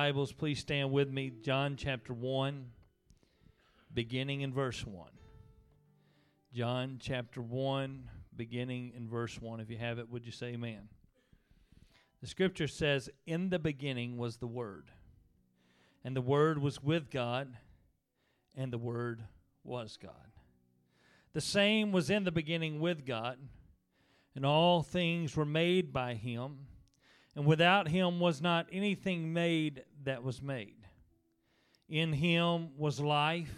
Bibles, please stand with me. John chapter 1, beginning in verse 1. John chapter 1, beginning in verse 1. If you have it, would you say amen? The scripture says, In the beginning was the Word, and the Word was with God, and the Word was God. The same was in the beginning with God, and all things were made by Him and without him was not anything made that was made. In him was life,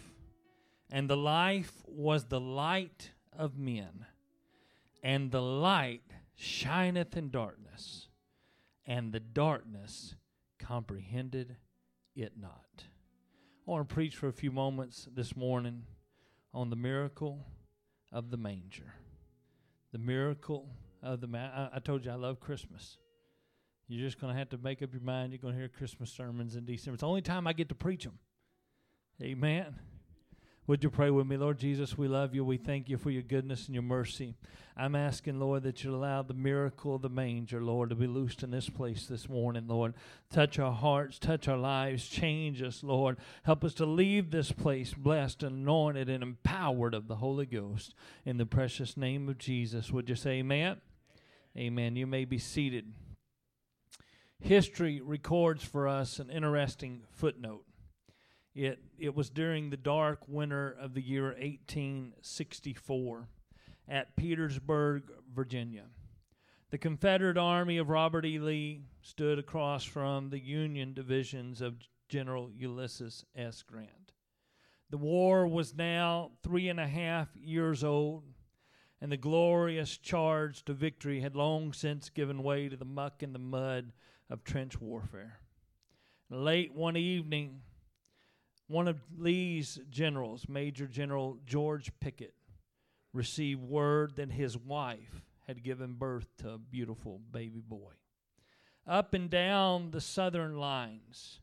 and the life was the light of men. And the light shineth in darkness, and the darkness comprehended it not. I want to preach for a few moments this morning on the miracle of the manger. The miracle of the man. I, I told you I love Christmas. You're just going to have to make up your mind. You're going to hear Christmas sermons in December. It's the only time I get to preach them. Amen. Would you pray with me? Lord Jesus, we love you. We thank you for your goodness and your mercy. I'm asking, Lord, that you allow the miracle of the manger, Lord, to be loosed in this place this morning, Lord. Touch our hearts, touch our lives, change us, Lord. Help us to leave this place blessed, anointed, and empowered of the Holy Ghost. In the precious name of Jesus, would you say amen? Amen. You may be seated history records for us an interesting footnote. It, it was during the dark winter of the year 1864 at Petersburg, Virginia. The Confederate Army of Robert E. Lee stood across from the Union divisions of General Ulysses S. Grant. The war was now three and a half years old, and the glorious charge to victory had long since given way to the muck and the mud of trench warfare. Late one evening, one of Lee's generals, Major General George Pickett, received word that his wife had given birth to a beautiful baby boy. Up and down the southern lines,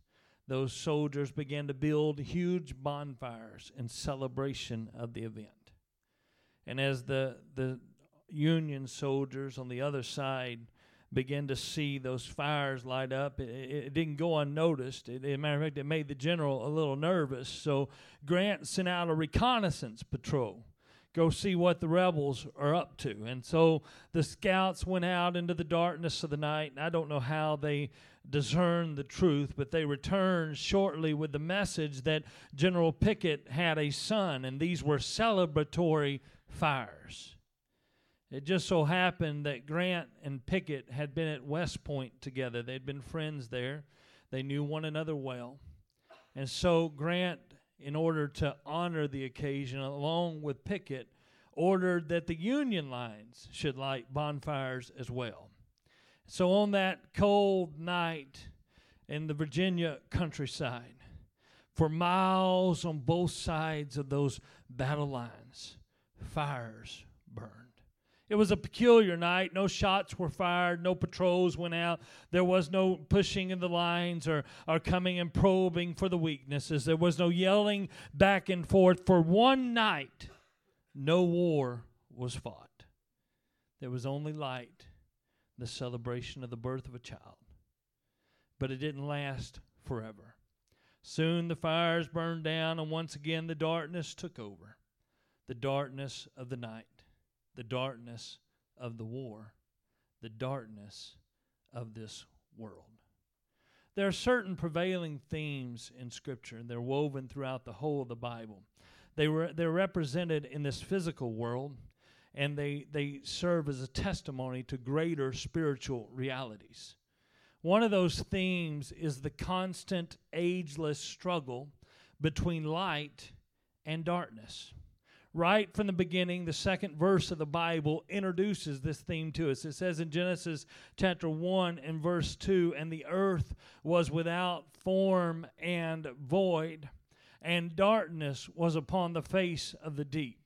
those soldiers began to build huge bonfires in celebration of the event. And as the, the Union soldiers on the other side began to see those fires light up. It, it didn't go unnoticed. It, as a matter of fact, it made the general a little nervous. So Grant sent out a reconnaissance patrol. Go see what the rebels are up to. And so the scouts went out into the darkness of the night. And I don't know how they discerned the truth, but they returned shortly with the message that General Pickett had a son, and these were celebratory fires. It just so happened that Grant and Pickett had been at West Point together. They'd been friends there. They knew one another well. And so Grant, in order to honor the occasion, along with Pickett, ordered that the Union lines should light bonfires as well. So on that cold night in the Virginia countryside, for miles on both sides of those battle lines, fires burned. It was a peculiar night. No shots were fired. No patrols went out. There was no pushing in the lines or, or coming and probing for the weaknesses. There was no yelling back and forth. For one night, no war was fought. There was only light, the celebration of the birth of a child. But it didn't last forever. Soon the fires burned down, and once again the darkness took over the darkness of the night the darkness of the war, the darkness of this world. There are certain prevailing themes in Scripture, and they're woven throughout the whole of the Bible. They were, they're represented in this physical world, and they, they serve as a testimony to greater spiritual realities. One of those themes is the constant, ageless struggle between light and darkness right from the beginning, the second verse of the Bible introduces this theme to us. It says in Genesis chapter 1 and verse 2 And the earth was without form and void, and darkness was upon the face of the deep.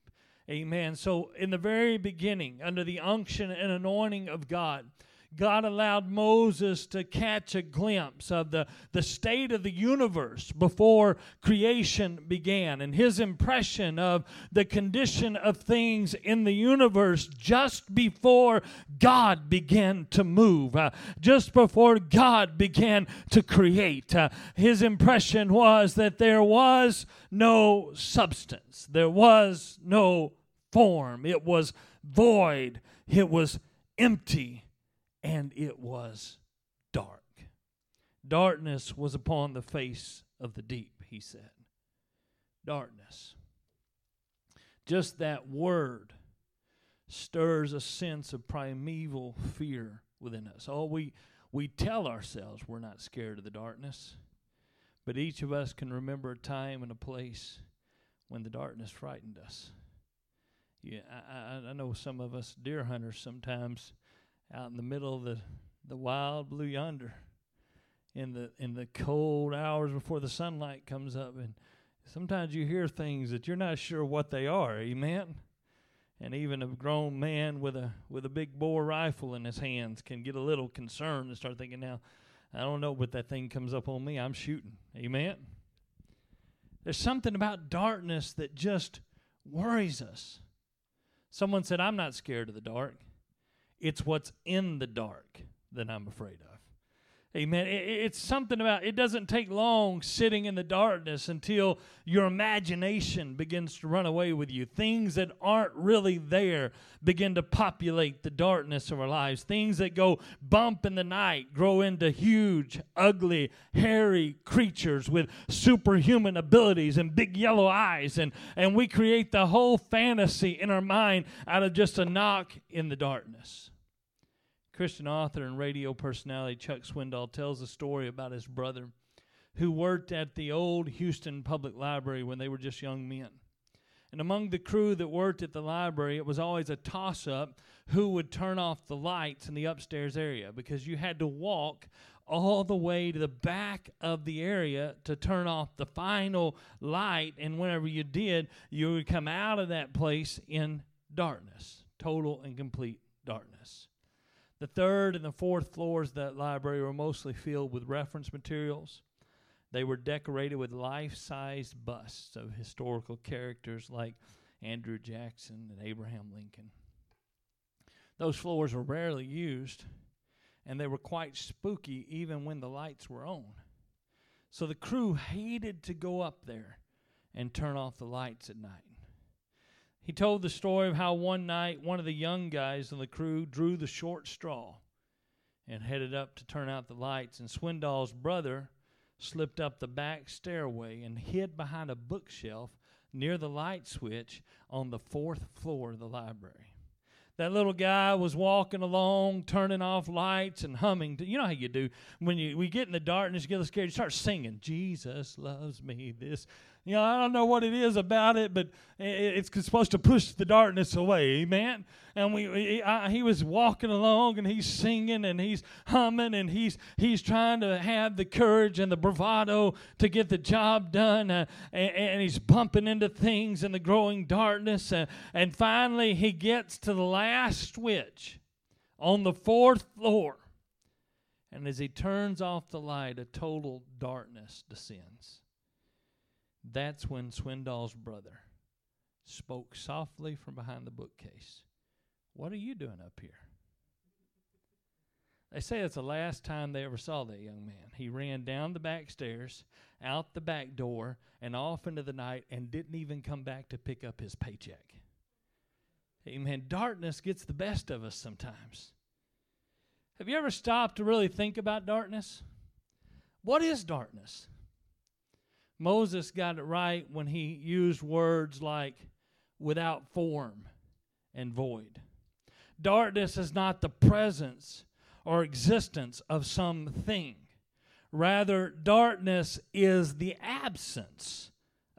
Amen. So, in the very beginning, under the unction and anointing of God, God allowed Moses to catch a glimpse of the, the state of the universe before creation began and his impression of the condition of things in the universe just before God began to move, uh, just before God began to create. Uh, his impression was that there was no substance, there was no form, it was void, it was empty, and it was dark. Darkness was upon the face of the deep, he said. Darkness. Just that word stirs a sense of primeval fear within us. Oh, we, we tell ourselves we're not scared of the darkness, but each of us can remember a time and a place when the darkness frightened us. Yeah, I, I, I know some of us deer hunters sometimes out in the middle of the, the wild blue yonder in the in the cold hours before the sunlight comes up. And sometimes you hear things that you're not sure what they are. Amen? And even a grown man with a with a big bore rifle in his hands can get a little concerned and start thinking now i don't know but that thing comes up on me. I'm shooting. Amen? There's something about darkness that just worries us. Someone said i'm not scared of the dark it's what's in the dark that I'm afraid of. Amen. It's something about it doesn't take long sitting in the darkness until your imagination begins to run away with you. Things that aren't really there begin to populate the darkness of our lives. Things that go bump in the night grow into huge, ugly, hairy creatures with superhuman abilities and big yellow eyes. And, and we create the whole fantasy in our mind out of just a knock in the darkness. Christian author and radio personality Chuck Swindoll tells a story about his brother who worked at the old Houston Public Library when they were just young men. And among the crew that worked at the library, it was always a toss up who would turn off the lights in the upstairs area because you had to walk all the way to the back of the area to turn off the final light. And whenever you did, you would come out of that place in darkness, total and complete darkness. The third and the fourth floors of that library were mostly filled with reference materials. They were decorated with life size busts of historical characters like Andrew Jackson and Abraham Lincoln. Those floors were rarely used, and they were quite spooky even when the lights were on. So the crew hated to go up there and turn off the lights at night. He told the story of how one night one of the young guys in the crew drew the short straw and headed up to turn out the lights, and Swindoll's brother slipped up the back stairway and hid behind a bookshelf near the light switch on the fourth floor of the library. That little guy was walking along, turning off lights and humming. You know how you do when you we get in the darkness, you get scared, you start singing, "Jesus loves me." This you know, I don't know what it is about it, but it's supposed to push the darkness away. Amen. And we, he, I, he was walking along, and he's singing, and he's humming, and he's he's trying to have the courage and the bravado to get the job done, uh, and, and, he's bumping into things in the growing darkness, uh, and finally he gets to the last switch on the fourth floor, and as he turns off the light, a total darkness descends. That's when Swindoll's brother spoke softly from behind the bookcase. What are you doing up here? They say it's the last time they ever saw that young man. He ran down the back stairs, out the back door, and off into the night and didn't even come back to pick up his paycheck. Amen. Darkness gets the best of us sometimes. Have you ever stopped to really think about darkness? What is darkness? Moses got it right when he used words like without form and void. Darkness is not the presence or existence of something. Rather, darkness is the absence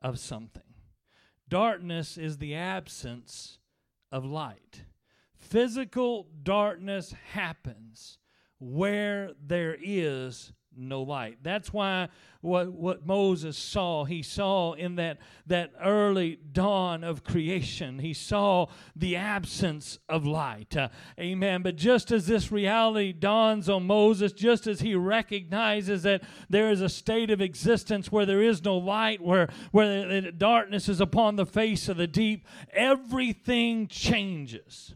of something. Darkness is the absence of light. Physical darkness happens where there is no light. That's why what, what Moses saw, he saw in that, that early dawn of creation, he saw the absence of light. Uh, amen. But just as this reality dawns on Moses, just as he recognizes that there is a state of existence where there is no light, where, where the darkness is upon the face of the deep, everything changes.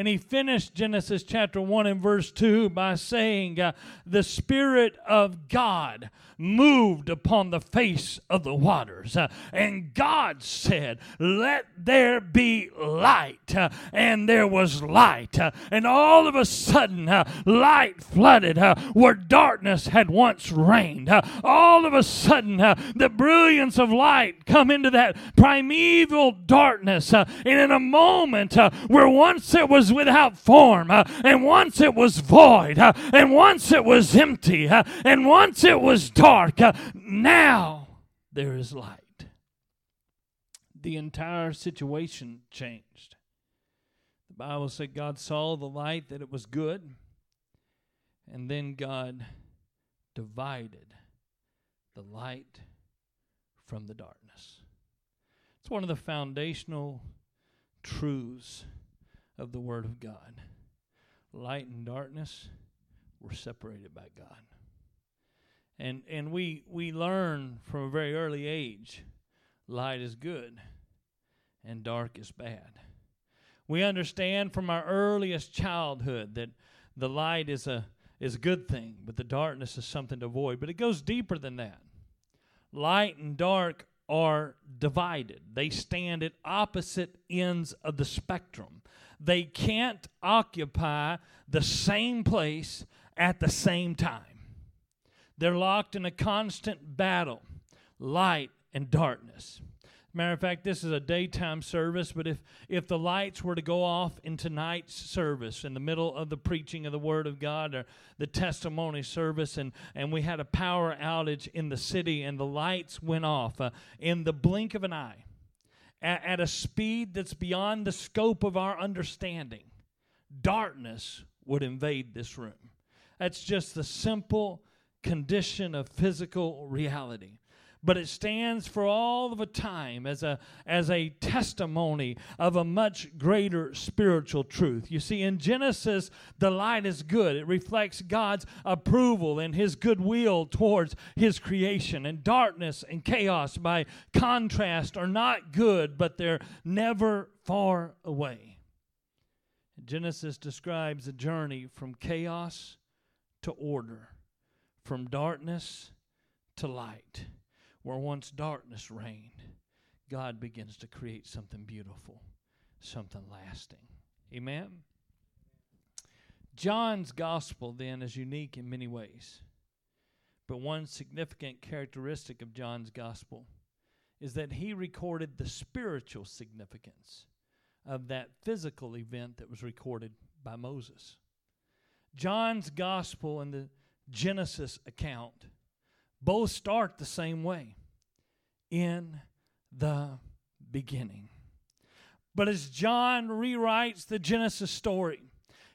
And he finished Genesis chapter 1 and verse 2 by saying, uh, The Spirit of God moved upon the face of the waters. Uh, and God said, Let there be light. Uh, and there was light. Uh, and all of a sudden, uh, light flooded uh, where darkness had once reigned. Uh, all of a sudden, the brilliance of light come into that primeval darkness. and in a moment where once it was without form, and once it was void, and once it was empty, and once it was dark, dark. Uh, now there is light. The entire situation changed. The Bible said God saw the light that it was good, and then God divided the light from the darkness. It's one of the foundational truths of the Word of God. Light and darkness were separated by God and and we we learn from a very early age light is good and dark is bad. We understand from our earliest childhood that the light is a is a good thing but the darkness is something to avoid. But it goes deeper than that. Light and dark are divided. They stand at opposite ends of the spectrum. They can't occupy the same place at the same time they're locked in a constant battle, light and darkness. Matter of fact, this is a daytime service, but if, if the lights were to go off in tonight's service, in the middle of the preaching of the Word of God or the testimony service, and, and we had a power outage in the city and the lights went off uh, in the blink of an eye at, at a speed that's beyond the scope of our understanding, darkness would invade this room. That's just the simple condition of physical reality but it stands for all of a time as a as a testimony of a much greater spiritual truth. You see in Genesis the light is good. It reflects God's approval and his goodwill towards his creation. And darkness and chaos by contrast are not good, but they're never far away. Genesis describes a journey from chaos to order from darkness to light. Where once darkness reigned, God begins to create something beautiful, something lasting. Amen? John's gospel, then, is unique in many ways. But one significant characteristic of John's gospel is that he recorded the spiritual significance of that physical event that was recorded by Moses. John's gospel and the Genesis account both start the same way in the beginning. But as John rewrites the Genesis story,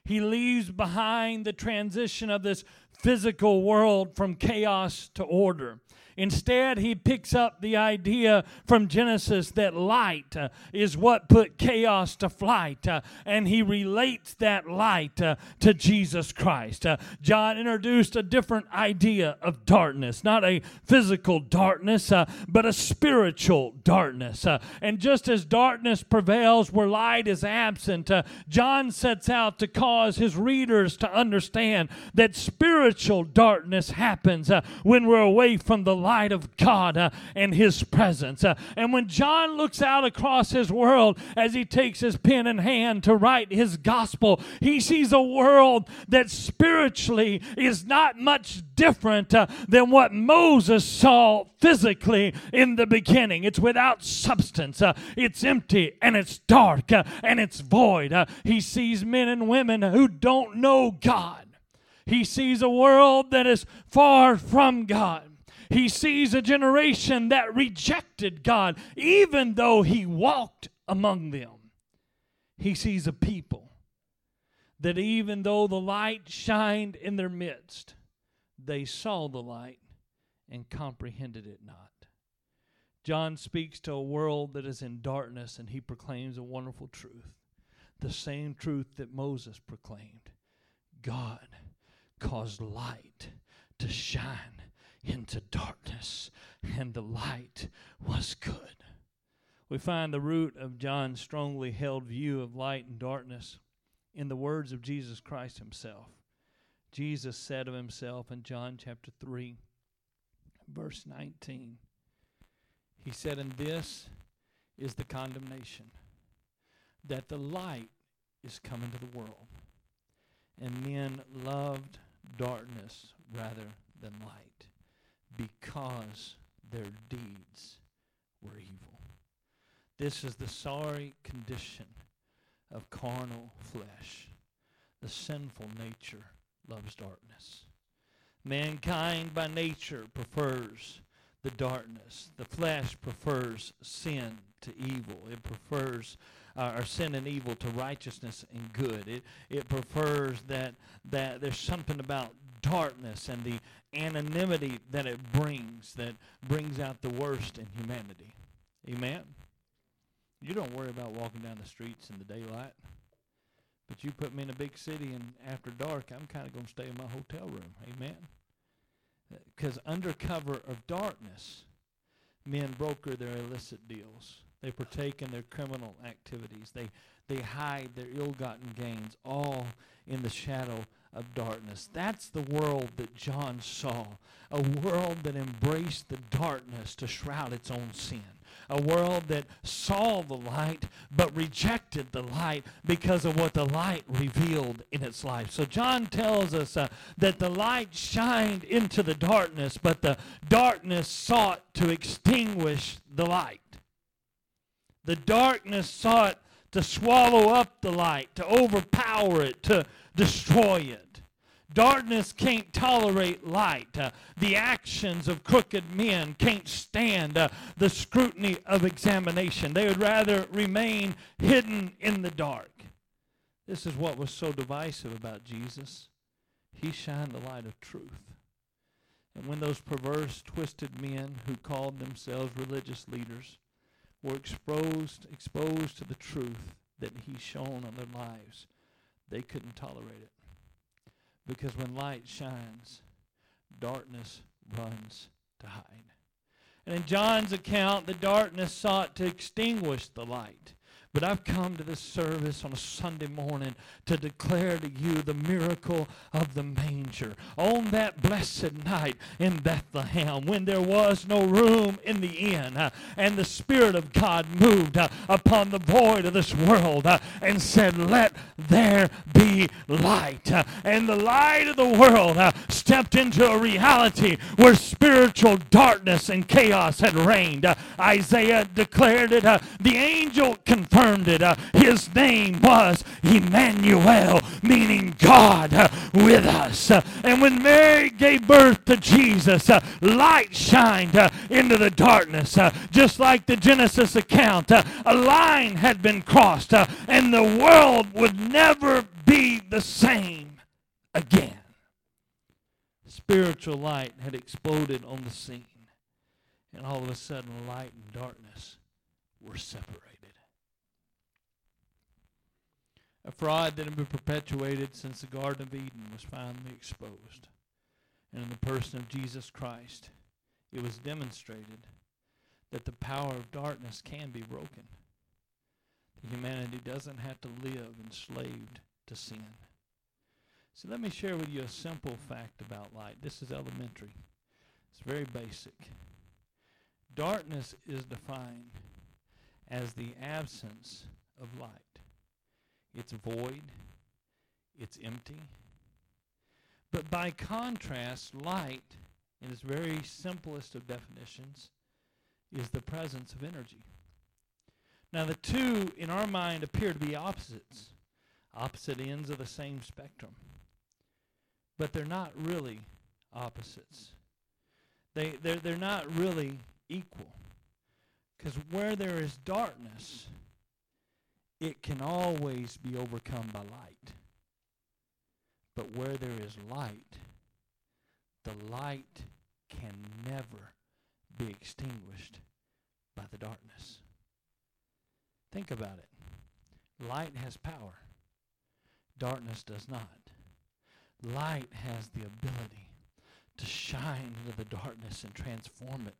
he leaves behind the transition of this physical world from chaos to order. Instead, he picks up the idea from Genesis that light uh, is what put chaos to flight, uh, and he relates that light uh, to Jesus Christ. Uh, John introduced a different idea of darkness, not a physical darkness, uh, but a spiritual darkness. Uh, and just as darkness prevails where light is absent, John sets out to cause his readers to understand that spiritual darkness happens when we're away from the light of God uh, and His presence. Uh, and when John looks out across his world as he takes his pen in hand to write his gospel, he sees a world that spiritually is not much different uh, than what Moses saw physically in the beginning. It's without substance, uh, it's empty, and it's dark, uh, and it's void. Uh, he sees men and women who don't know God. He sees a world that is far from God. He sees a generation that rejected God, even though he walked among them. He sees a people that, even though the light shined in their midst, they saw the light and comprehended it not. John speaks to a world that is in darkness and he proclaims a wonderful truth. The same truth that Moses proclaimed God caused light to shine into darkness, and the light was good. We find the root of John's strongly held view of light and darkness in the words of Jesus Christ himself. Jesus said of himself in John chapter 3, verse 19, He said, And this is the condemnation, that the light is come into the world, and men loved darkness rather than light, because their deeds were evil. This is the sorry condition of carnal flesh. The sinful nature loves darkness. Mankind by nature prefers the darkness. The flesh prefers sin to evil. It prefers uh, or sin and evil to righteousness and good. It it prefers that that there's something about darkness and the anonymity that it brings that brings out the worst in humanity. Amen. You don't worry about walking down the streets in the daylight. But you put me in a big city and after dark, I'm kind of going to stay in my hotel room. Amen. Because under cover of darkness, men broker their illicit deals. They partake in their criminal activities. They, they hide their ill-gotten gains, all in the shadow of darkness. That's the world that John saw, a world that embraced the darkness to shroud its own sin a world that saw the light but rejected the light because of what the light revealed in its life. So John tells us uh, that the light shined into the darkness, but the darkness sought to extinguish the light. The darkness sought to swallow up the light, to overpower it, to destroy it. Darkness can't tolerate light. Uh, the actions of crooked men can't stand uh, the scrutiny of examination. They would rather remain hidden in the dark. This is what was so divisive about Jesus. He shined the light of truth. And when those perverse, twisted men who called themselves religious leaders were exposed, exposed to the truth that he shone on their lives, they couldn't tolerate it. Because when light shines, darkness runs to hide. And in John's account, the darkness sought to extinguish the light. But I've come to this service on a Sunday morning to declare to you the miracle of the manger. On that blessed night in Bethlehem, when there was no room in the inn, uh, and the Spirit of God moved uh, upon the void of this world uh, and said, Let there be light. Uh, and the light of the world uh, stepped into a reality where spiritual darkness and chaos had reigned. Uh, Isaiah declared it. the angel confirmed confirmed it. Uh, his name was Emmanuel, meaning God uh, with us. Uh, and when Mary gave birth to Jesus, light shined into the darkness. Just like the Genesis account, a line had been crossed, and the world would never be the same again. Spiritual light had exploded on the scene, and all of a sudden, light and darkness were separated. A fraud that had been perpetuated since the Garden of Eden was finally exposed. And in the person of Jesus Christ, it was demonstrated that the power of darkness can be broken. That humanity doesn't have to live enslaved to sin. So let me share with you a simple fact about light. This is elementary. It's very basic. Darkness is defined as the absence of light. It's void. It's empty. But by contrast, light, in its very simplest of definitions, is the presence of energy. Now, the two, in our mind, appear to be opposites, opposite ends of the same spectrum. But they're not really opposites. They, they're, they're not really equal. Because where there is darkness, it can always be overcome by light. But where there is light, the light can never be extinguished by the darkness. Think about it. Light has power. Darkness does not. Light has the ability to shine into the darkness and transform it.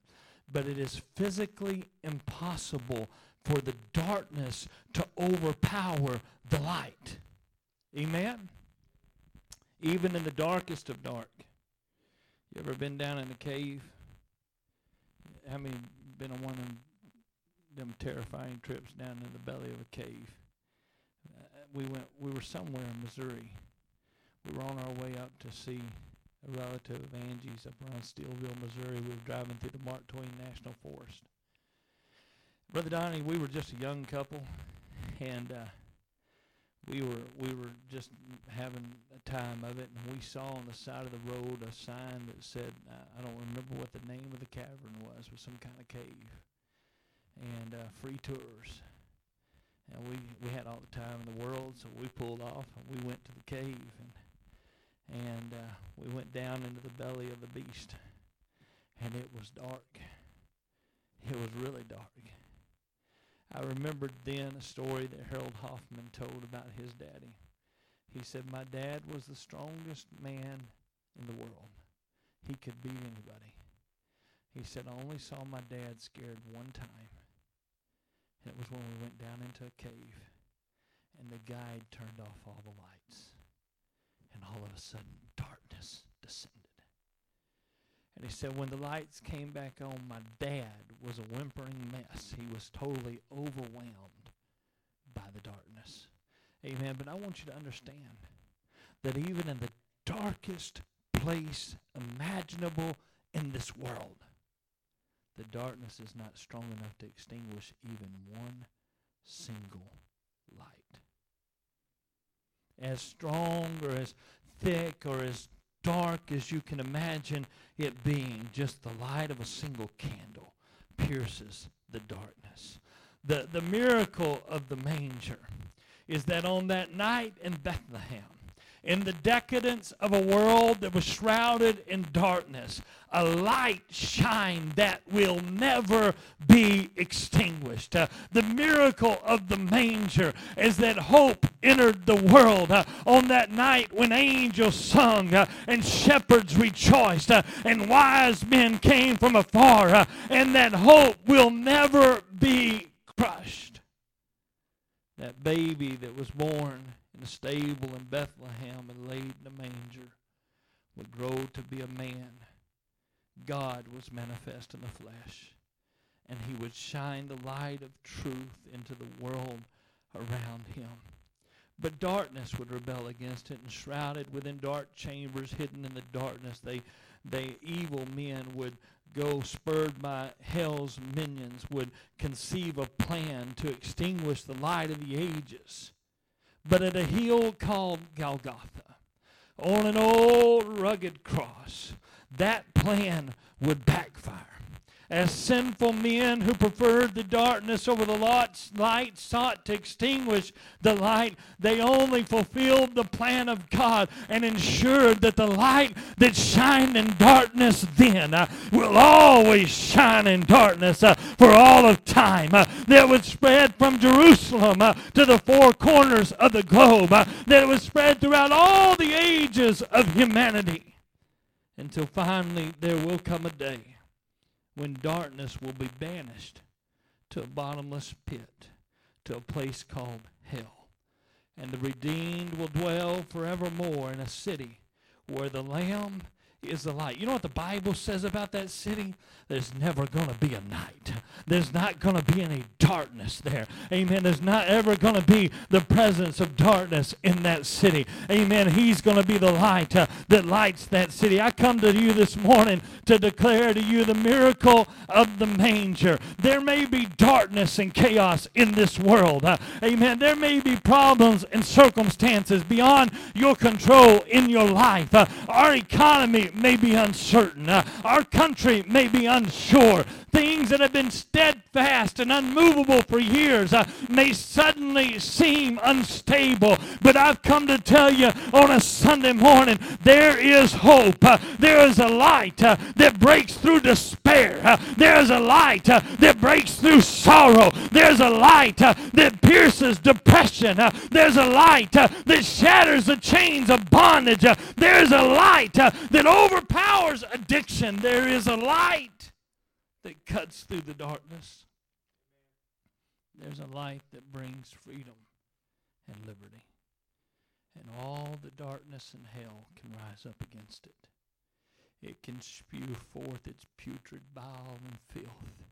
But it is physically impossible for the darkness to overpower the light. Amen? Even in the darkest of dark. You ever been down in a cave? How many been on one of them, terrifying trips down in the belly of a cave? Uh, we went. We were somewhere in Missouri. We were on our way up to see a relative of Angie's up around Steelville, Missouri. We were driving through the Mark Twain National Forest. Brother Donnie, we were just a young couple, and uh, we were we were just having a time of it, and we saw on the side of the road a sign that said I don't remember what the name of the cavern was, but some kind of cave, and uh, free tours. And we we had all the time in the world, so we pulled off and we went to the cave and and uh, we went down into the belly of the beast, and it was dark. It was really dark. I remembered then a story that Harold Hoffman told about his daddy. He said, My dad was the strongest man in the world. He could beat anybody. He said, I only saw my dad scared one time. And it was when we went down into a cave and the guide turned off all the lights. And all of a sudden, darkness descended. And he said, when the lights came back on, my dad was a whimpering mess. He was totally overwhelmed by the darkness. Amen. But I want you to understand that even in the darkest place imaginable in this world, the darkness is not strong enough to extinguish even one single light. As strong or as thick or as dark as you can imagine it being, just the light of a single candle pierces the darkness. The, the miracle of the manger is that on that night in Bethlehem, in the decadence of a world that was shrouded in darkness, a light shined that will never be extinguished. Uh, the miracle of the manger is that hope entered the world uh, on that night when angels sung uh, and shepherds rejoiced uh, and wise men came from afar, uh, and that hope will never be crushed. That baby that was born in a stable in Bethlehem and laid in a manger would grow to be a man. God was manifest in the flesh, and he would shine the light of truth into the world around him. But darkness would rebel against it, and shrouded within dark chambers, hidden in the darkness, they, they evil men would go spurred by hell's minions, would conceive a plan to extinguish the light of the ages but at a hill called Golgotha, on an old rugged cross, that plan would backfire as sinful men who preferred the darkness over the light sought to extinguish the light, they only fulfilled the plan of God and ensured that the light that shined in darkness then uh, will always shine in darkness uh, for all of time. Uh, that would spread from Jerusalem uh, to the four corners of the globe. Uh, that would spread throughout all the ages of humanity until finally there will come a day when darkness will be banished to a bottomless pit, to a place called hell. And the redeemed will dwell forevermore in a city where the Lamb is the light. You know what the Bible says about that city? There's never going to be a night. There's not going to be any darkness there. Amen. There's not ever going to be the presence of darkness in that city. Amen. He's going to be the light uh, that lights that city. I come to you this morning to declare to you the miracle of the manger. There may be darkness and chaos in this world. Uh, amen. There may be problems and circumstances beyond your control in your life. Uh, our economy may be uncertain. Uh, our country may be unsure things that have been steadfast and unmovable for years uh, may suddenly seem unstable. But I've come to tell you on a Sunday morning there is hope. Uh, there is a light uh, that breaks through despair. Uh, there is a light uh, that breaks through sorrow. There's a light uh, that pierces depression. there's a light that shatters the chains of bondage. there's a light that overpowers addiction. There is a light that cuts through the darkness. There's a light that brings freedom and liberty. And all the darkness and hell can rise up against it. It can spew forth its putrid bile and filth.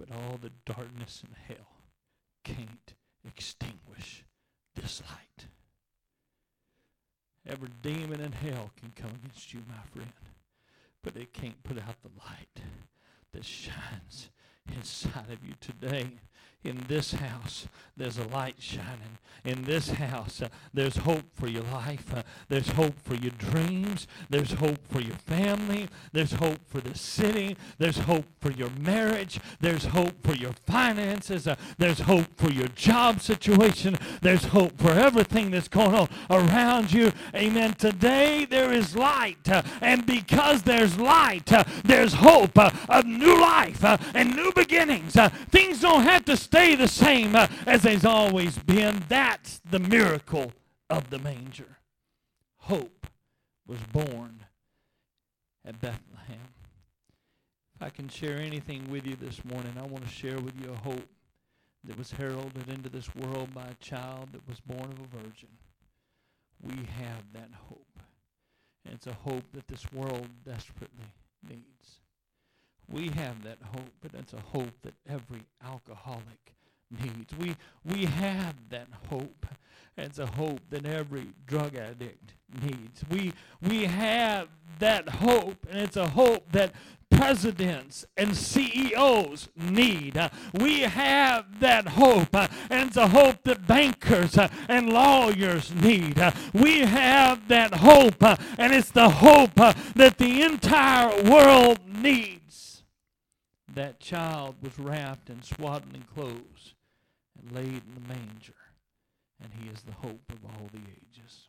But all the darkness and hell can't extinguish this light. Every demon in hell can come against you, my friend, but it can't put out the light that shines inside of you today in this house, there's a light shining. In this house, uh, there's hope for your life. Uh, there's hope for your dreams. There's hope for your family. There's hope for the city. There's hope for your marriage. There's hope for your finances. Uh, there's hope for your job situation. There's hope for everything that's going on around you. Amen. Today, there is light. Uh, and because there's light, uh, there's hope uh, of new life and new beginnings. things don't have to stay the same uh, as they've always been. That's the miracle of the manger. Hope was born at Bethlehem. If I can share anything with you this morning, I want to share with you a hope that was heralded into this world by a child that was born of a virgin. We have that hope. And it's a hope that this world desperately needs. We have that hope, but it's a hope that every alcoholic needs. We, we have that hope. And it's a hope that every drug addict needs. We, we have that hope, and it's a hope that presidents and CEOs need. Uh, we have that hope, uh, and it's a hope that bankers uh, and lawyers need. We have that hope, and it's the hope that the entire world needs that child was wrapped in swaddling clothes and laid in the manger, and he is the hope of all the ages.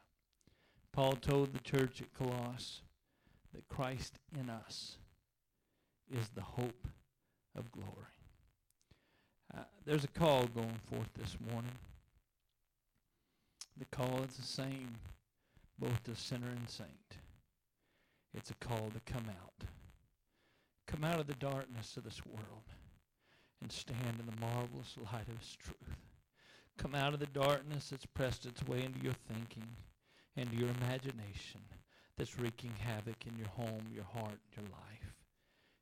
Paul told the church at Colossus that Christ in us is the hope of glory. Uh, there's a call going forth this morning. The call is the same both to sinner and saint. It's a call to come out Come out of the darkness of this world and stand in the marvelous light of His truth. Come out of the darkness that's pressed its way into your thinking, into your imagination, that's wreaking havoc in your home, your heart, your life,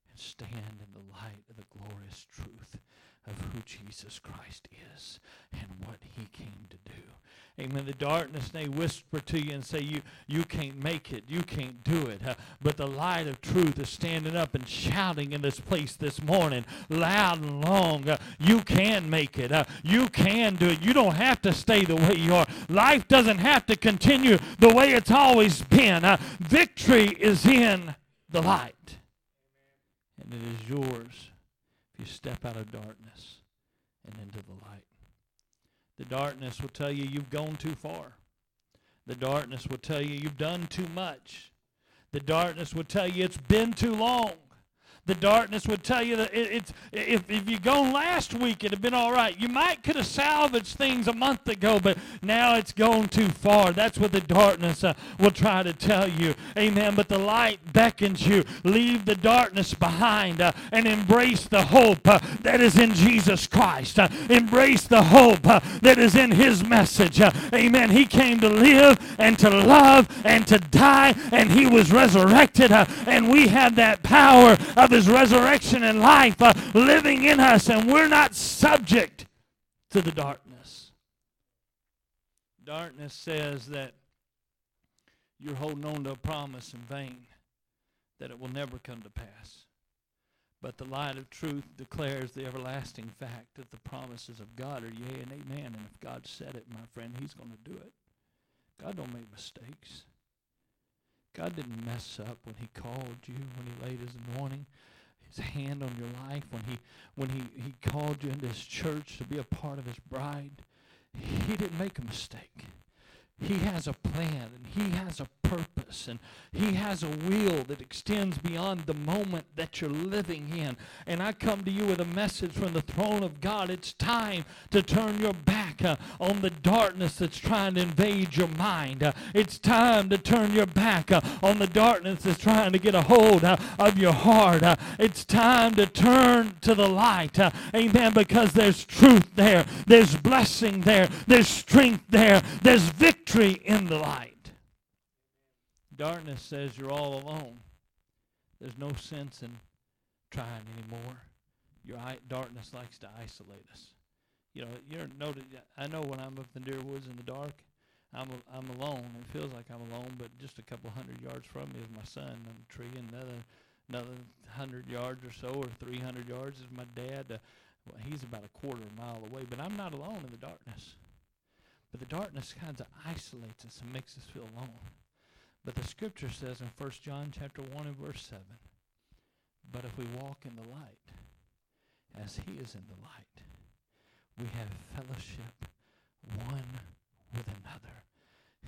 and stand in the light of the glorious truth of who Jesus Christ is and what he came to do. Amen. The darkness may whisper to you and say, you, you can't make it. You can't do it. Uh, but the light of truth is standing up and shouting in this place this morning, loud and long. Uh, you can make it. Uh, you can do it. You don't have to stay the way you are. Life doesn't have to continue the way it's always been. Uh, victory is in the light. And it is yours you step out of darkness and into the light. The darkness will tell you you've gone too far. The darkness will tell you you've done too much. The darkness will tell you it's been too long the darkness would tell you that it, it's if, if you gone last week it'd have been all right. You might could have salvaged things a month ago but now it's gone too far. That's what the darkness uh, will try to tell you. Amen. But the light beckons you. Leave the darkness behind uh, and embrace the hope uh, that is in jesus christ uh, embrace the hope uh, that is in his message uh, amen. He came to live and to love and to die and he was resurrected and we have that power of his resurrection and life uh, living in us, and we're not subject to the darkness. Darkness says that you're holding on to a promise in vain, that it will never come to pass. But the light of truth declares the everlasting fact that the promises of God are yea and amen. And if God said it, my friend, he's going to do it. God don't make mistakes. God didn't mess up when he called you, when he laid his anointing his hand on your life, when he when he, he called you into his church to be a part of his bride, he didn't make a mistake. He has a plan and He has a purpose and He has a will that extends beyond the moment that you're living in. And I come to you with a message from the throne of God. It's time to turn your back uh, on the darkness that's trying to invade your mind. Uh, it's time to turn your back uh, on the darkness that's trying to get a hold uh, of your heart. Uh, it's time to turn to the light. Uh, amen. Because there's truth there, there's blessing there, there's strength there, there's victory victory in the light. Darkness says you're all alone. There's no sense in trying anymore. Your darkness likes to isolate us. You know, you're noted. I know when I'm up in the deer woods in the dark, I'm a, I'm alone. It feels like I'm alone, but just a couple hundred yards from me is my son on the tree, and another another hundred yards or so, or 300 yards is my dad. Uh, well, he's about a quarter mile away, but I'm not alone in the darkness. But the darkness kind of isolates us and makes us feel alone. But the scripture says in 1 John chapter 1 and verse 7, But if we walk in the light, as he is in the light, we have fellowship one with another.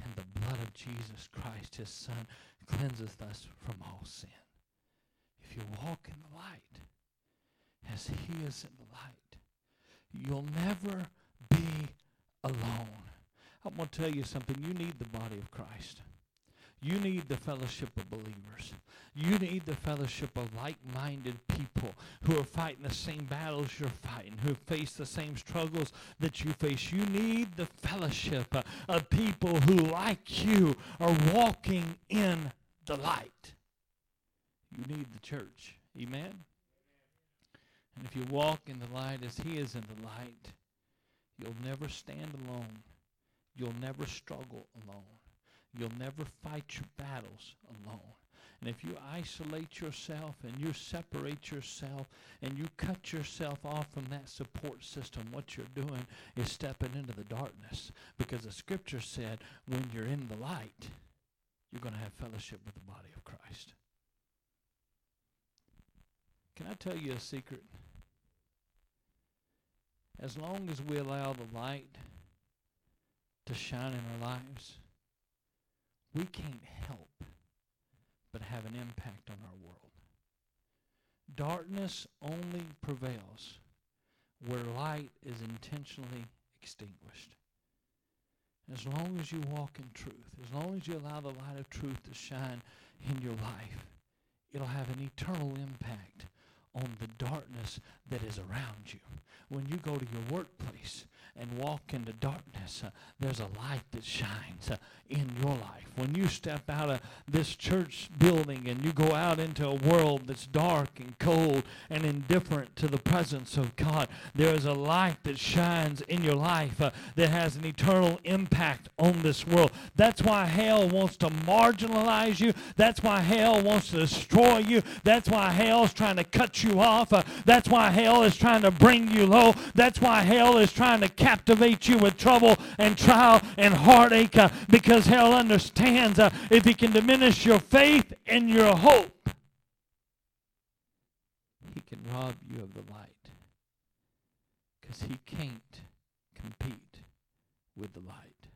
And the blood of Jesus Christ, his son, cleanseth us from all sin. If you walk in the light, as he is in the light, you'll never be alone. I'm going to tell you something. You need the body of Christ. You need the fellowship of believers. You need the fellowship of like-minded people who are fighting the same battles you're fighting, who face the same struggles that you face. You need the fellowship of people who, like you, are walking in the light. You need the church. Amen? And if you walk in the light as he is in the light, you'll never stand alone. You'll never struggle alone. You'll never fight your battles alone. And if you isolate yourself and you separate yourself and you cut yourself off from that support system, what you're doing is stepping into the darkness. Because the scripture said when you're in the light, you're going to have fellowship with the body of Christ. Can I tell you a secret? As long as we allow the light to shine in our lives, we can't help but have an impact on our world. Darkness only prevails where light is intentionally extinguished. As long as you walk in truth, as long as you allow the light of truth to shine in your life, it'll have an eternal impact on the darkness that is around you. When you go to your workplace and walk into darkness, uh, there's a light that shines uh, in your life. When you step out of this church building and you go out into a world that's dark and cold and indifferent to the presence of God, there is a light that shines in your life uh, that has an eternal impact on this world. That's why hell wants to marginalize you. That's why hell wants to destroy you. That's why hell's trying to cut you off. Uh, that's why hell is trying to bring you low. That's why hell is trying to captivate you with trouble and trial and heartache uh, because hell understands uh, if he can diminish your faith and your hope, he can rob you of the light because he can't compete with the light.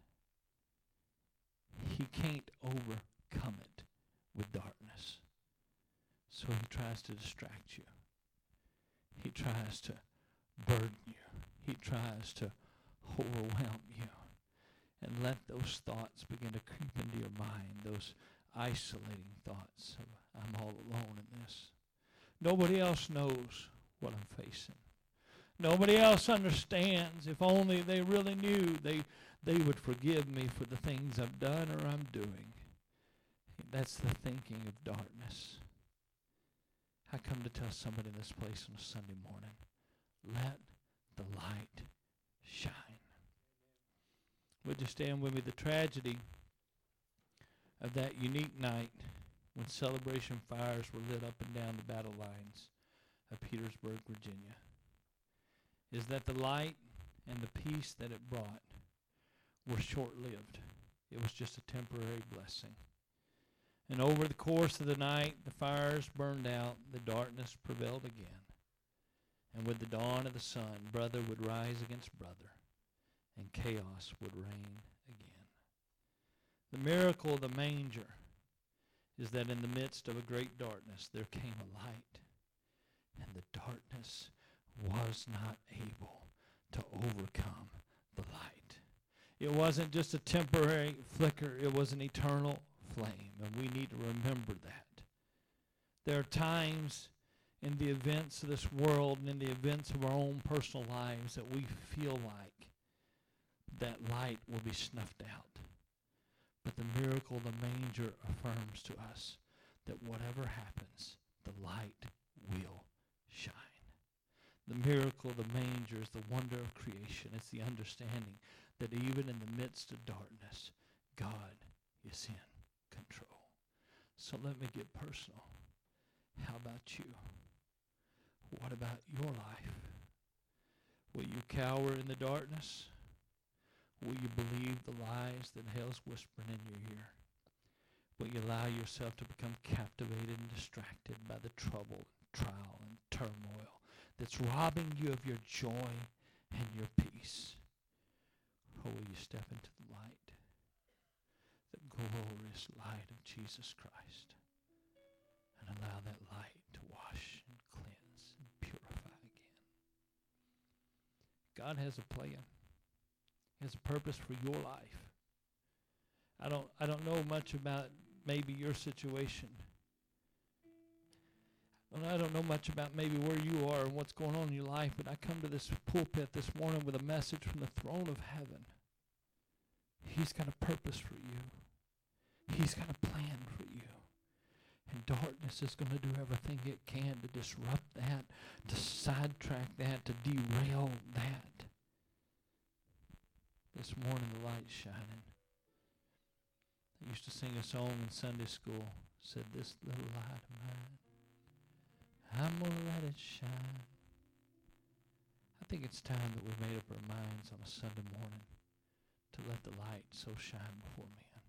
He can't overcome it with darkness. So he tries to distract you. He tries to burden you. He tries to overwhelm you. And let those thoughts begin to creep into your mind, those isolating thoughts of, I'm all alone in this. Nobody else knows what I'm facing. Nobody else understands. If only they really knew, they, they would forgive me for the things I've done or I'm doing. That's the thinking of darkness. I come to tell somebody in this place on a Sunday morning, let the light shine. Would you stand with me? The tragedy of that unique night when celebration fires were lit up and down the battle lines of Petersburg, Virginia, is that the light and the peace that it brought were short lived. It was just a temporary blessing. And over the course of the night, the fires burned out, the darkness prevailed again. And with the dawn of the sun, brother would rise against brother, and chaos would reign again. The miracle of the manger is that in the midst of a great darkness, there came a light, and the darkness was not able to overcome the light. It wasn't just a temporary flicker, it was an eternal flame, and we need to remember that. There are times in the events of this world and in the events of our own personal lives that we feel like that light will be snuffed out. But the miracle of the manger affirms to us that whatever happens, the light will shine. The miracle of the manger is the wonder of creation. It's the understanding that even in the midst of darkness, God is in control. So let me get personal. How about you? What about your life? Will you cower in the darkness? Will you believe the lies that hell's whispering in your ear? Will you allow yourself to become captivated and distracted by the trouble, trial, and turmoil that's robbing you of your joy and your peace? Or will you step into the light, the glorious light of Jesus Christ, and allow that light to wash and cleanse and purify again? God has a plan has a purpose for your life. I don't I don't know much about maybe your situation. And I don't know much about maybe where you are and what's going on in your life, but I come to this pulpit this morning with a message from the throne of heaven. He's got a purpose for you. He's got a plan for you. And darkness is going to do everything it can to disrupt that, to sidetrack that, to derail that. This morning the light's shining. I used to sing a song in Sunday school. Said, this little light of mine, I'm going to let it shine. I think it's time that we made up our minds on a Sunday morning to let the light so shine before men.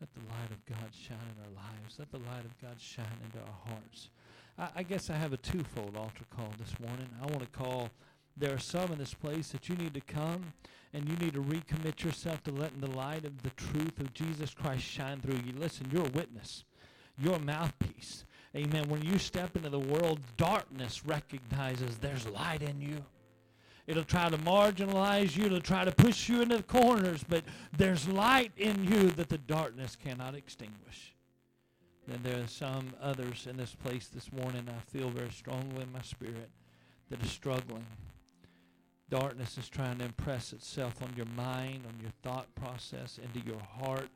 Let the light of God shine in our lives. Let the light of God shine into our hearts. I, I guess I have a twofold altar call this morning. I want to call there are some in this place that you need to come and you need to recommit yourself to letting the light of the truth of Jesus Christ shine through you. Listen, you're a witness. You're a mouthpiece. Amen. When you step into the world, darkness recognizes there's light in you. It'll try to marginalize you. It'll try to push you into the corners, but there's light in you that the darkness cannot extinguish. Then there are some others in this place this morning I feel very strongly in my spirit that are struggling Darkness is trying to impress itself on your mind, on your thought process, into your heart,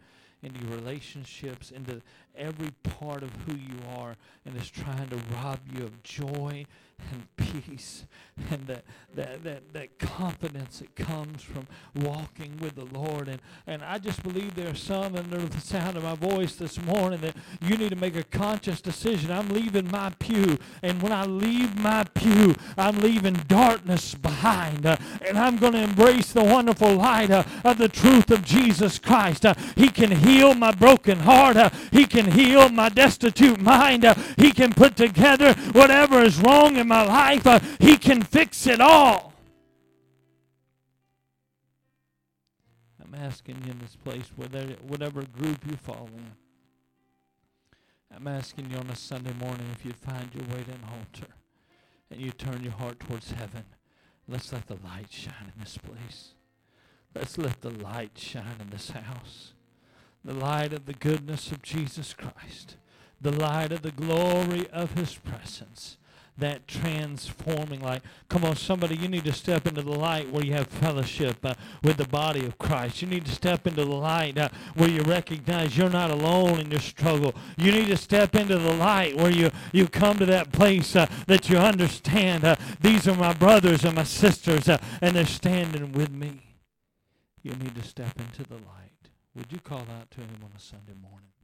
into your relationships, into every part of who you are, and is trying to rob you of joy and peace and that, that, that, that confidence that comes from walking with the Lord. And, and I just believe there are some under the sound of my voice this morning that you need to make a conscious decision. I'm leaving my pew, and when I leave my pew, I'm leaving darkness behind, uh, and I'm going to embrace the wonderful light uh, of the truth of Jesus Christ. Uh, he can heal my broken heart. Uh, he can heal my destitute mind. Uh, he can put together whatever is wrong in my life. Uh, he can fix it all. I'm asking you in this place, whatever, whatever group you fall in. I'm asking you on a Sunday morning if you'd find your way to an altar and you turn your heart towards heaven. Let's let the light shine in this place. Let's let the light shine in this house. The light of the goodness of Jesus Christ. The light of the glory of his presence that transforming light. Come on, somebody, you need to step into the light where you have fellowship uh, with the body of Christ. You need to step into the light uh, where you recognize you're not alone in your struggle. You need to step into the light where you, you come to that place uh, that you understand uh, these are my brothers and my sisters, uh, and they're standing with me. You need to step into the light. Would you call out to him on a Sunday morning?